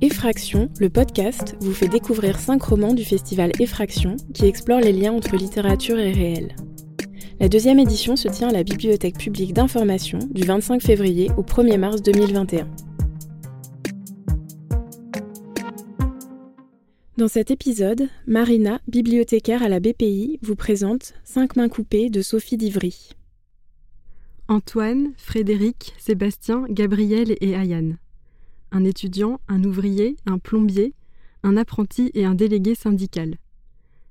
Effraction, le podcast, vous fait découvrir cinq romans du festival Effraction qui explorent les liens entre littérature et réel. La deuxième édition se tient à la Bibliothèque publique d'information du 25 février au 1er mars 2021. Dans cet épisode, Marina, bibliothécaire à la BPI, vous présente Cinq mains coupées de Sophie Divry. Antoine, Frédéric, Sébastien, Gabriel et Ayane un étudiant, un ouvrier, un plombier, un apprenti et un délégué syndical.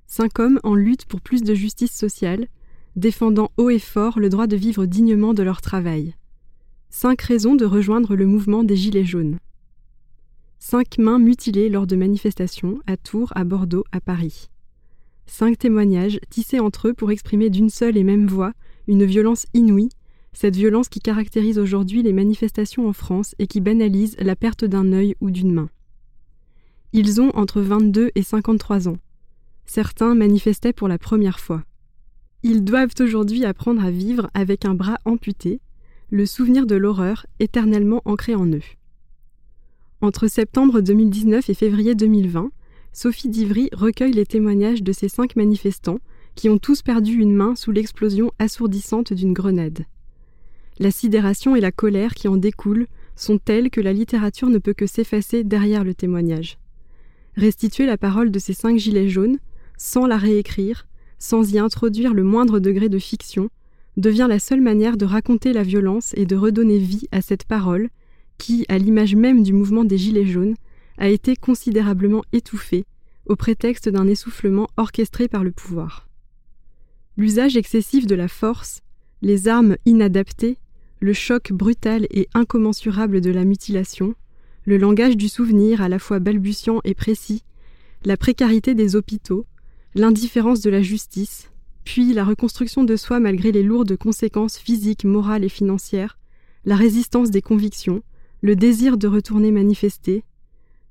Cinq hommes en lutte pour plus de justice sociale, défendant haut et fort le droit de vivre dignement de leur travail. Cinq raisons de rejoindre le mouvement des Gilets jaunes. Cinq mains mutilées lors de manifestations à Tours, à Bordeaux, à Paris. Cinq témoignages tissés entre eux pour exprimer d'une seule et même voix une violence inouïe cette violence qui caractérise aujourd'hui les manifestations en France et qui banalise la perte d'un œil ou d'une main. Ils ont entre 22 et 53 ans. Certains manifestaient pour la première fois. Ils doivent aujourd'hui apprendre à vivre avec un bras amputé, le souvenir de l'horreur éternellement ancré en eux. Entre septembre 2019 et février 2020, Sophie Divry recueille les témoignages de ces cinq manifestants qui ont tous perdu une main sous l'explosion assourdissante d'une grenade. La sidération et la colère qui en découlent sont telles que la littérature ne peut que s'effacer derrière le témoignage. Restituer la parole de ces cinq gilets jaunes, sans la réécrire, sans y introduire le moindre degré de fiction, devient la seule manière de raconter la violence et de redonner vie à cette parole qui, à l'image même du mouvement des Gilets jaunes, a été considérablement étouffée au prétexte d'un essoufflement orchestré par le pouvoir. L'usage excessif de la force, les armes inadaptées, le choc brutal et incommensurable de la mutilation, le langage du souvenir à la fois balbutiant et précis, la précarité des hôpitaux, l'indifférence de la justice, puis la reconstruction de soi malgré les lourdes conséquences physiques, morales et financières, la résistance des convictions, le désir de retourner manifester,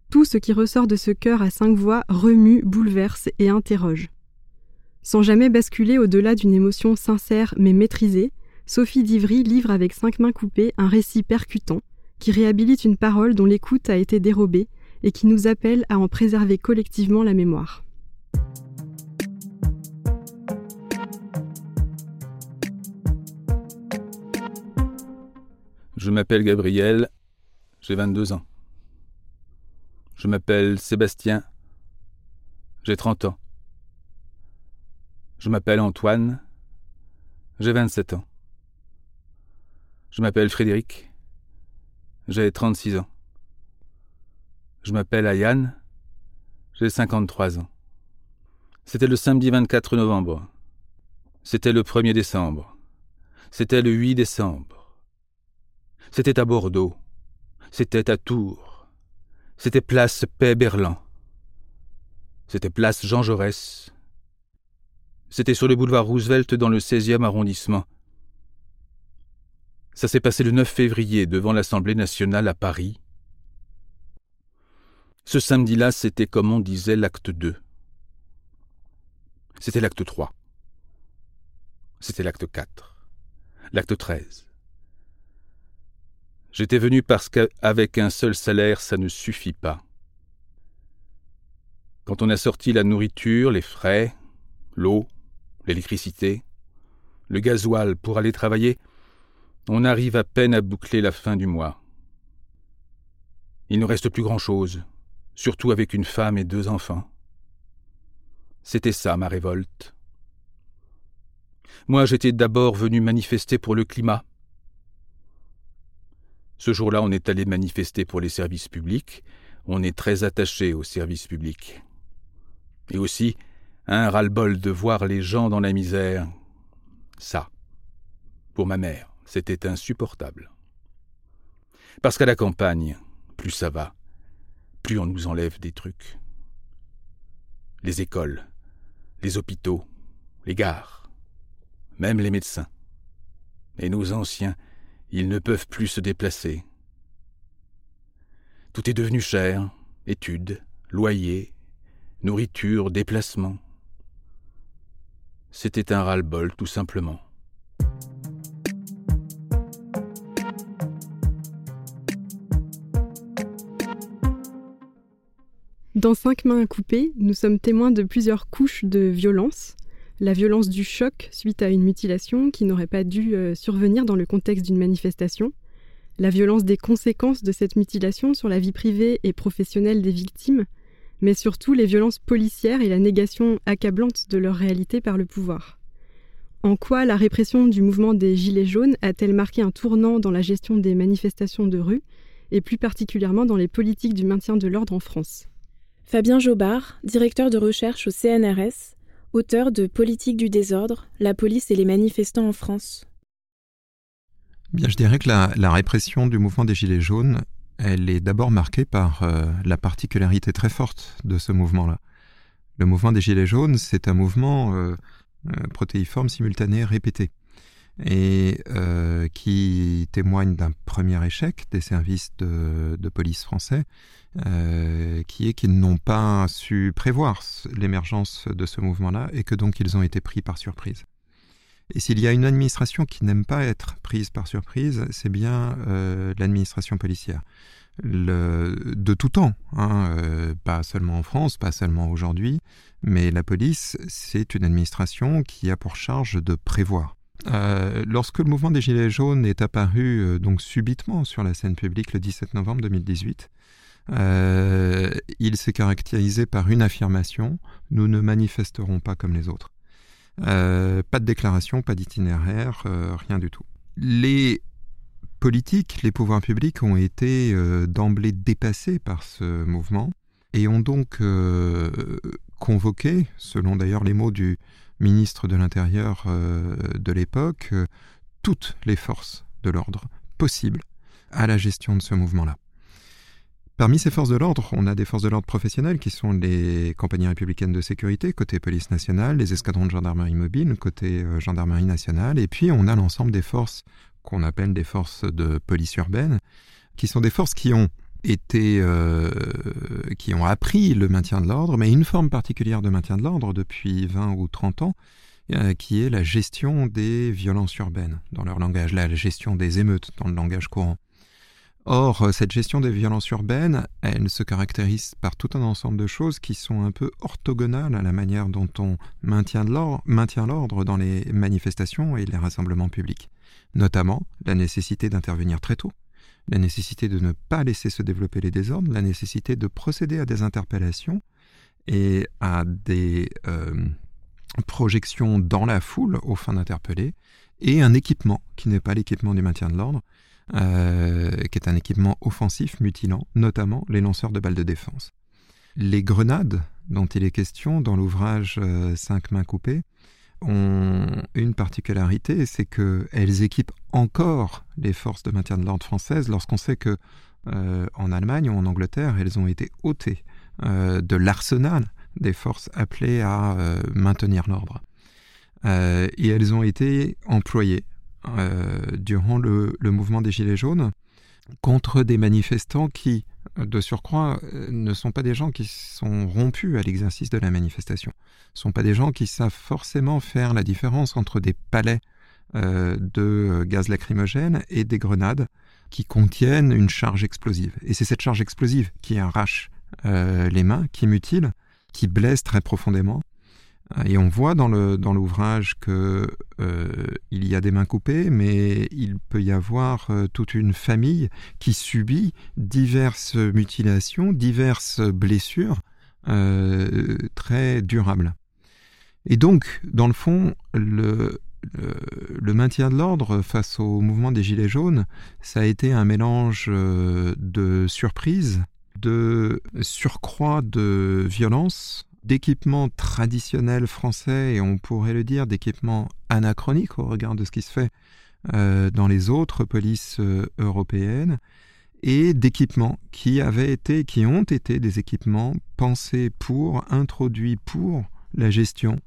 tout ce qui ressort de ce cœur à cinq voix remue, bouleverse et interroge. Sans jamais basculer au-delà d'une émotion sincère mais maîtrisée, Sophie Divry livre avec cinq mains coupées un récit percutant qui réhabilite une parole dont l'écoute a été dérobée et qui nous appelle à en préserver collectivement la mémoire. Je m'appelle Gabriel, j'ai 22 ans. Je m'appelle Sébastien, j'ai 30 ans. Je m'appelle Antoine, j'ai 27 ans. Je m'appelle Frédéric. J'ai 36 ans. Je m'appelle Ayane. J'ai 53 ans. C'était le samedi 24 novembre. C'était le 1er décembre. C'était le 8 décembre. C'était à Bordeaux. C'était à Tours. C'était place Paix-Berlan. C'était place Jean Jaurès. C'était sur le boulevard Roosevelt dans le 16e arrondissement. Ça s'est passé le 9 février devant l'Assemblée nationale à Paris. Ce samedi-là, c'était comme on disait l'acte 2. C'était l'acte 3. C'était l'acte 4. L'acte 13. J'étais venu parce qu'avec un seul salaire, ça ne suffit pas. Quand on a sorti la nourriture, les frais, l'eau, l'électricité, le gasoil pour aller travailler, on arrive à peine à boucler la fin du mois. Il ne reste plus grand-chose, surtout avec une femme et deux enfants. C'était ça ma révolte. Moi j'étais d'abord venu manifester pour le climat. Ce jour-là on est allé manifester pour les services publics, on est très attaché aux services publics. Et aussi un ras-le-bol de voir les gens dans la misère. Ça, pour ma mère. C'était insupportable. Parce qu'à la campagne, plus ça va, plus on nous enlève des trucs. Les écoles, les hôpitaux, les gares, même les médecins. Et nos anciens, ils ne peuvent plus se déplacer. Tout est devenu cher, études, loyers, nourriture, déplacement. C'était un ras-le-bol, tout simplement. Dans Cinq mains coupées, nous sommes témoins de plusieurs couches de violence. La violence du choc suite à une mutilation qui n'aurait pas dû euh, survenir dans le contexte d'une manifestation. La violence des conséquences de cette mutilation sur la vie privée et professionnelle des victimes, mais surtout les violences policières et la négation accablante de leur réalité par le pouvoir. En quoi la répression du mouvement des Gilets jaunes a-t-elle marqué un tournant dans la gestion des manifestations de rue, et plus particulièrement dans les politiques du maintien de l'ordre en France? Fabien Jobard, directeur de recherche au CNRS, auteur de Politique du désordre, la police et les manifestants en France. Bien, je dirais que la, répression du mouvement des Gilets jaunes, elle est d'abord marquée par euh, la particularité très forte de ce mouvement-là. Le mouvement des Gilets jaunes, c'est un mouvement euh, euh, protéiforme simultané répété et euh, qui témoigne d'un premier échec des services de, police français, euh, qui est qu'ils n'ont pas su prévoir l'émergence de ce mouvement-là et que donc ils ont été pris par surprise. Et s'il y a une administration qui n'aime pas être prise par surprise, c'est bien euh, l'administration policière. De tout temps, hein, pas seulement en France, pas seulement aujourd'hui, mais la police, c'est une administration qui a pour charge de prévoir. Euh, lorsque le mouvement des Gilets jaunes est apparu euh, donc subitement sur la scène publique le 17 novembre 2018, euh, il s'est caractérisé par une affirmation nous ne manifesterons pas comme les autres. pas de déclaration, pas d'itinéraire, rien du tout. Les politiques, les pouvoirs publics ont été d'emblée dépassés par ce mouvement et ont donc convoqué, selon d'ailleurs les mots du ministre de l'Intérieur euh, de l'époque, euh, toutes les forces de l'ordre possibles à la gestion de ce mouvement-là. Parmi ces forces de l'ordre, on a des forces de l'ordre professionnelles qui sont les compagnies républicaines de sécurité, côté police nationale, les escadrons de gendarmerie mobile, côté euh, gendarmerie nationale, et puis on a l'ensemble des forces qu'on appelle des forces de police urbaine, qui sont des forces qui ont été, euh, qui ont appris le maintien de l'ordre, mais une forme particulière de maintien de l'ordre depuis 20 ou 30 ans, euh, qui est la gestion des violences urbaines, dans leur langage, la gestion des émeutes, dans le langage courant. Or, euh, cette gestion des violences urbaines, elle se caractérise par tout un ensemble de choses qui sont un peu orthogonales à la manière dont on maintient l'ordre dans les manifestations et les rassemblements publics. Notamment la nécessité d'intervenir très tôt, la nécessité de ne pas laisser se développer les désordres, la nécessité de procéder à des interpellations et à des euh, projections dans la foule aux fins d'interpeller, et un équipement qui n'est pas l'équipement du maintien de l'ordre, euh, qui est un équipement offensif mutilant, notamment les lanceurs de balles de défense. Les grenades dont il est question dans l'ouvrage euh, Cinq mains coupées ont une particularité, c'est qu'elles équipent encore les forces de maintien de l'ordre françaises lorsqu'on sait que euh, en Allemagne ou en Angleterre, elles ont été ôtées euh, de l'arsenal des forces appelées à euh, maintenir l'ordre. et elles ont été employées durant le, le, mouvement des Gilets jaunes contre des manifestants qui, de surcroît, euh, ne sont pas des gens qui sont rompus à l'exercice de la manifestation. Ce ne sont pas des gens qui savent forcément faire la différence entre des palais euh, de gaz lacrymogène et des grenades qui contiennent une charge explosive. Et c'est cette charge explosive qui arrache euh, les mains, qui mutile, qui blesse très profondément et on voit dans l'ouvrage que euh, il y a des mains coupées, mais il peut y avoir euh, toute une famille qui subit diverses mutilations, diverses blessures euh, très durables. Et donc, dans le fond, le, le maintien de l'ordre face au mouvement des Gilets jaunes, ça a été un mélange de surprise, de surcroît de violence, d'équipements traditionnels français, et on pourrait le dire d'équipements anachroniques au regard de ce qui se fait euh, dans les autres polices euh, européennes, et d'équipements qui avaient été, qui ont été des équipements pensés pour, introduits pour la gestion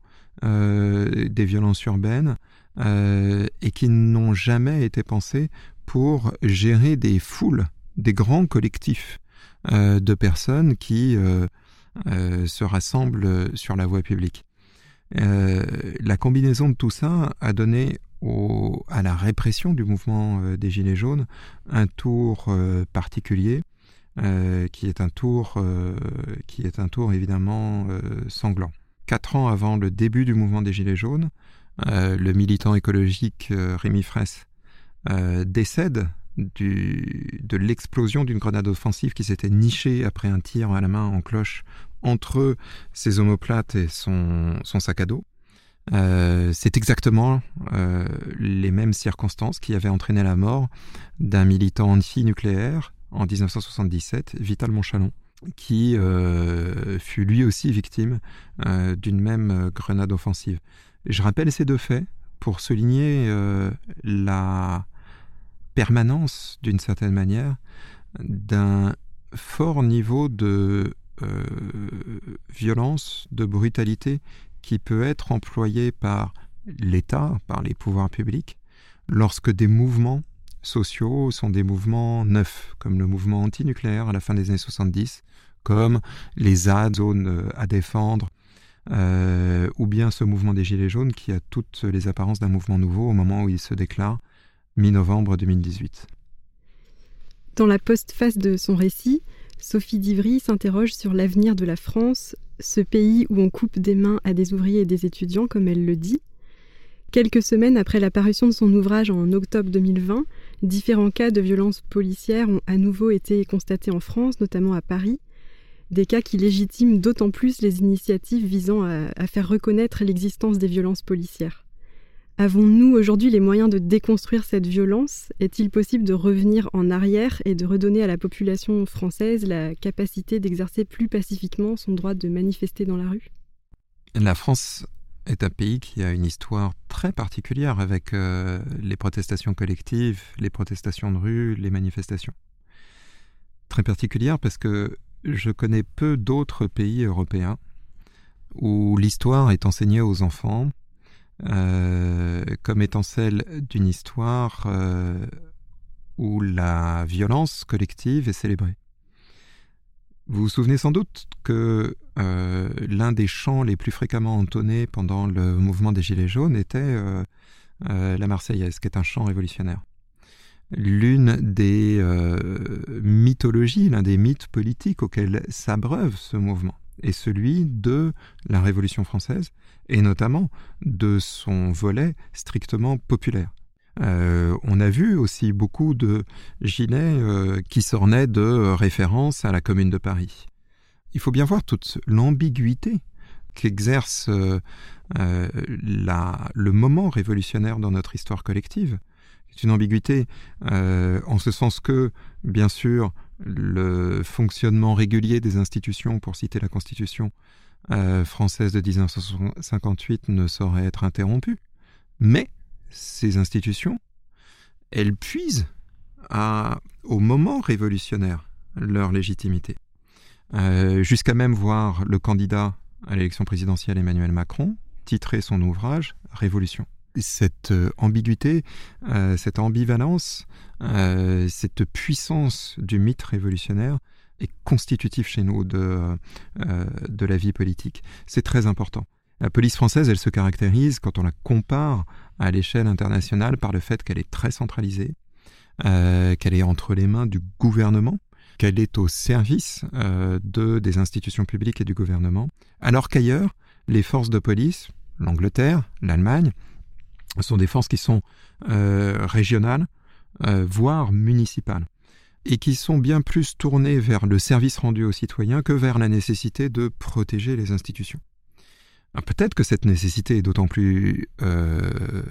euh, des violences urbaines, et qui n'ont jamais été pensés pour gérer des foules, des grands collectifs de personnes qui se rassemblent sur la voie publique. Euh, la combinaison de tout ça a donné à la répression du mouvement euh, des Gilets jaunes un tour particulier qui est un tour, qui est un tour évidemment sanglant. Quatre ans avant le début du mouvement des Gilets jaunes, le militant écologique Rémi Fraisse décède de l'explosion d'une grenade offensive qui s'était nichée après un tir à la main en cloche entre ses omoplates et son, sac à dos. Euh, c'est exactement euh, les mêmes circonstances qui avaient entraîné la mort d'un militant anti-nucléaire en 1977, Vital Monchalon, qui euh, fut lui aussi victime d'une même grenade offensive. Je rappelle ces deux faits pour souligner la permanence, d'une certaine manière, d'un fort niveau de euh, violence, de brutalité qui peut être employé par l'État, par les pouvoirs publics, lorsque des mouvements sociaux sont des mouvements neufs, comme le mouvement antinucléaire à la fin des années 70, comme les ZAD, zones euh, à défendre, euh, ou bien ce mouvement des Gilets jaunes qui a toutes les apparences d'un mouvement nouveau au moment où il se déclare mi-novembre 2018. Dans la postface de son récit, Sophie Divry s'interroge sur l'avenir de la France, ce pays où on coupe des mains à des ouvriers et des étudiants, comme elle le dit. Quelques semaines après la parution de son ouvrage en octobre 2020, différents cas de violences policières ont à nouveau été constatés en France, notamment à Paris. Des cas qui légitiment d'autant plus les initiatives visant à faire reconnaître l'existence des violences policières. Avons-nous aujourd'hui les moyens de déconstruire cette violence? Est-il possible de revenir en arrière et de redonner à la population française la capacité d'exercer plus pacifiquement son droit de manifester dans la rue? La France est un pays qui a une histoire très particulière avec euh, les protestations collectives, les protestations de rue, les manifestations. Très particulière parce que je connais peu d'autres pays européens où l'histoire est enseignée aux enfants euh, comme étant celle d'une histoire euh, où la violence collective est célébrée. Vous vous souvenez sans doute que euh, l'un des chants les plus fréquemment entonnés pendant le mouvement des Gilets jaunes était la Marseillaise, qui est un chant révolutionnaire. L'une des mythologies, l'un des mythes politiques auxquels s'abreuve ce mouvement est celui de la Révolution française, et notamment de son volet strictement populaire. Euh, on a vu aussi beaucoup de gilets euh, qui s'ornaient de références à la Commune de Paris. Il faut bien voir toute l'ambiguïté qu'exerce euh, le moment révolutionnaire dans notre histoire collective. C'est une ambiguïté en ce sens que, bien sûr, le fonctionnement régulier des institutions, pour citer la Constitution euh, française de 1958, ne saurait être interrompu. Mais ces institutions, elles puisent au moment révolutionnaire leur légitimité. Euh, jusqu'à même voir le candidat à l'élection présidentielle Emmanuel Macron titrer son ouvrage Révolution cette euh, ambiguïté, euh, cette ambivalence, euh, cette puissance du mythe révolutionnaire est constitutif chez nous de, de la vie politique. C'est très important. La police française, elle se caractérise, quand on la compare à l'échelle internationale, par le fait qu'elle est très centralisée, qu'elle est entre les mains du gouvernement, qu'elle est au service de, des institutions publiques et du gouvernement, alors qu'ailleurs, les forces de police, l'Angleterre, l'Allemagne, sont des forces qui sont euh, régionales, euh, voire municipales, et qui sont bien plus tournées vers le service rendu aux citoyens que vers la nécessité de protéger les institutions. Peut-être que cette nécessité est d'autant plus, euh,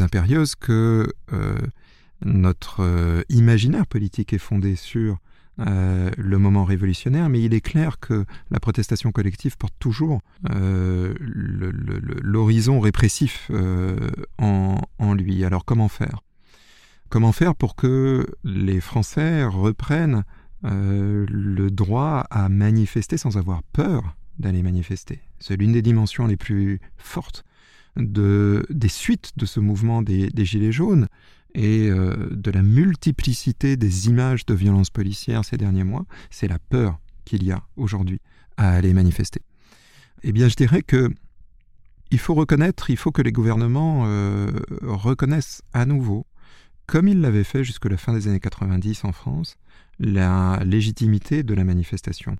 impérieuse que notre imaginaire politique est fondé sur euh, le moment révolutionnaire, mais il est clair que la protestation collective porte toujours euh, l'horizon répressif euh, en, lui. Alors comment faire? Comment faire pour que les Français reprennent le droit à manifester sans avoir peur d'aller manifester? C'est l'une des dimensions les plus fortes de, des suites de ce mouvement des Gilets jaunes et euh, de la multiplicité des images de violences policières ces derniers mois, c'est la peur qu'il y a aujourd'hui à aller manifester. Eh bien, je dirais que il faut reconnaître, il faut que les gouvernements euh, reconnaissent à nouveau comme il l'avait fait jusqu'à la fin des années 90 en France, la légitimité de la manifestation.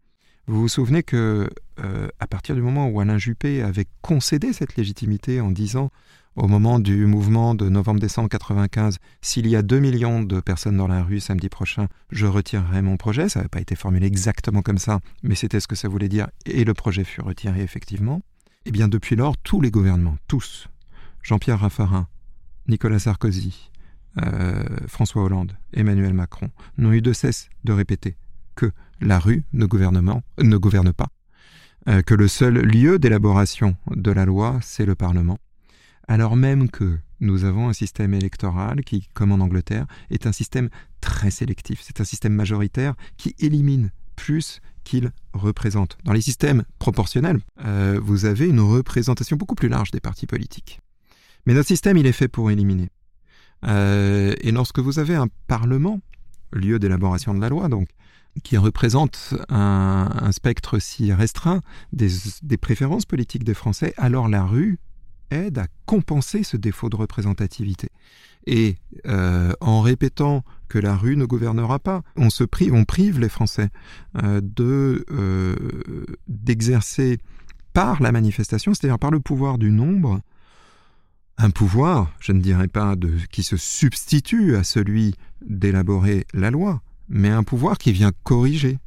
Vous vous souvenez que euh, à partir du moment où Alain Juppé avait concédé cette légitimité en disant au moment du mouvement de novembre-décembre 95, s'il y a 2 millions de personnes dans la rue samedi prochain, je retirerai mon projet. Ça n'avait pas été formulé exactement comme ça, mais c'était ce que ça voulait dire, et le projet fut retiré effectivement. Eh bien depuis lors, tous les gouvernements, tous, Jean-Pierre Raffarin, Nicolas Sarkozy, euh, François Hollande, Emmanuel Macron, n'ont eu de cesse de répéter que la rue ne, ne gouverne pas, euh, que le seul lieu d'élaboration de la loi, c'est le Parlement, alors même que nous avons un système électoral qui, comme en Angleterre, est un système très sélectif. C'est un système majoritaire qui élimine plus qu'il représente. Dans les systèmes proportionnels, euh, vous avez une représentation beaucoup plus large des partis politiques. Mais notre système, il est fait pour éliminer. Euh, et lorsque vous avez un Parlement, lieu d'élaboration de la loi, donc, qui représente un, spectre si restreint des, préférences politiques des Français, alors la rue aide à compenser ce défaut de représentativité. Et euh, en répétant que la rue ne gouvernera pas, on se prive, on prive les Français euh, de d'exercer par la manifestation, c'est-à-dire par le pouvoir du nombre, un pouvoir, je ne dirais pas qui se substitue à celui d'élaborer la loi, mais un pouvoir qui vient corriger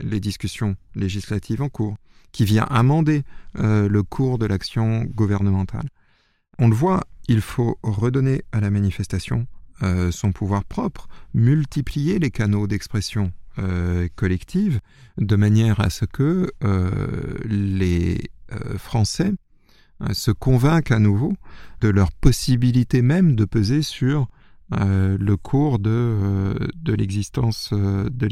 les discussions législatives en cours, qui vient amender euh, le cours de l'action gouvernementale. On le voit, il faut redonner à la manifestation euh, son pouvoir propre, multiplier les canaux d'expression euh, collective, de manière à ce que les Français se convainquent à nouveau de leur possibilité même de peser sur le cours de, l'existence de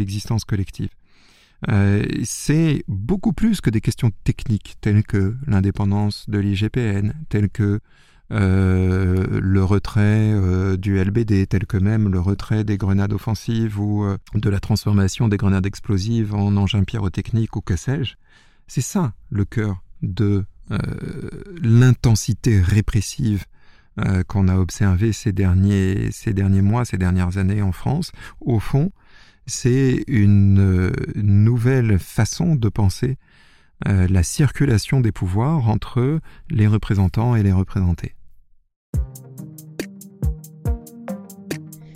collective. c'est beaucoup plus que des questions techniques telles que l'indépendance de l'IGPN, telles que le retrait du LBD, tel que même le retrait des grenades offensives ou de la transformation des grenades explosives en engins pyrotechniques ou que sais-je. C'est ça le cœur de euh, l'intensité répressive euh, qu'on a observée ces derniers, ces derniers mois, ces dernières années en France, au fond, c'est une euh, nouvelle façon de penser la circulation des pouvoirs entre les représentants et les représentés.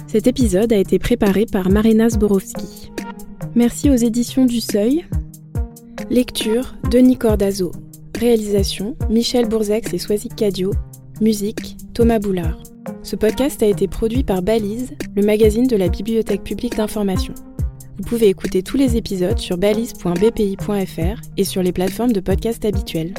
Cet épisode a été préparé par Marina Zborowski. Merci aux éditions du Seuil. Lecture Denis Cordazo. Réalisation Michel Bourzex et Soisic Cadio. Musique Thomas Boulard. Ce podcast a été produit par Balise, le magazine de la Bibliothèque publique d'information. Vous pouvez écouter tous les épisodes sur balise.bpi.fr et sur les plateformes de podcast habituelles.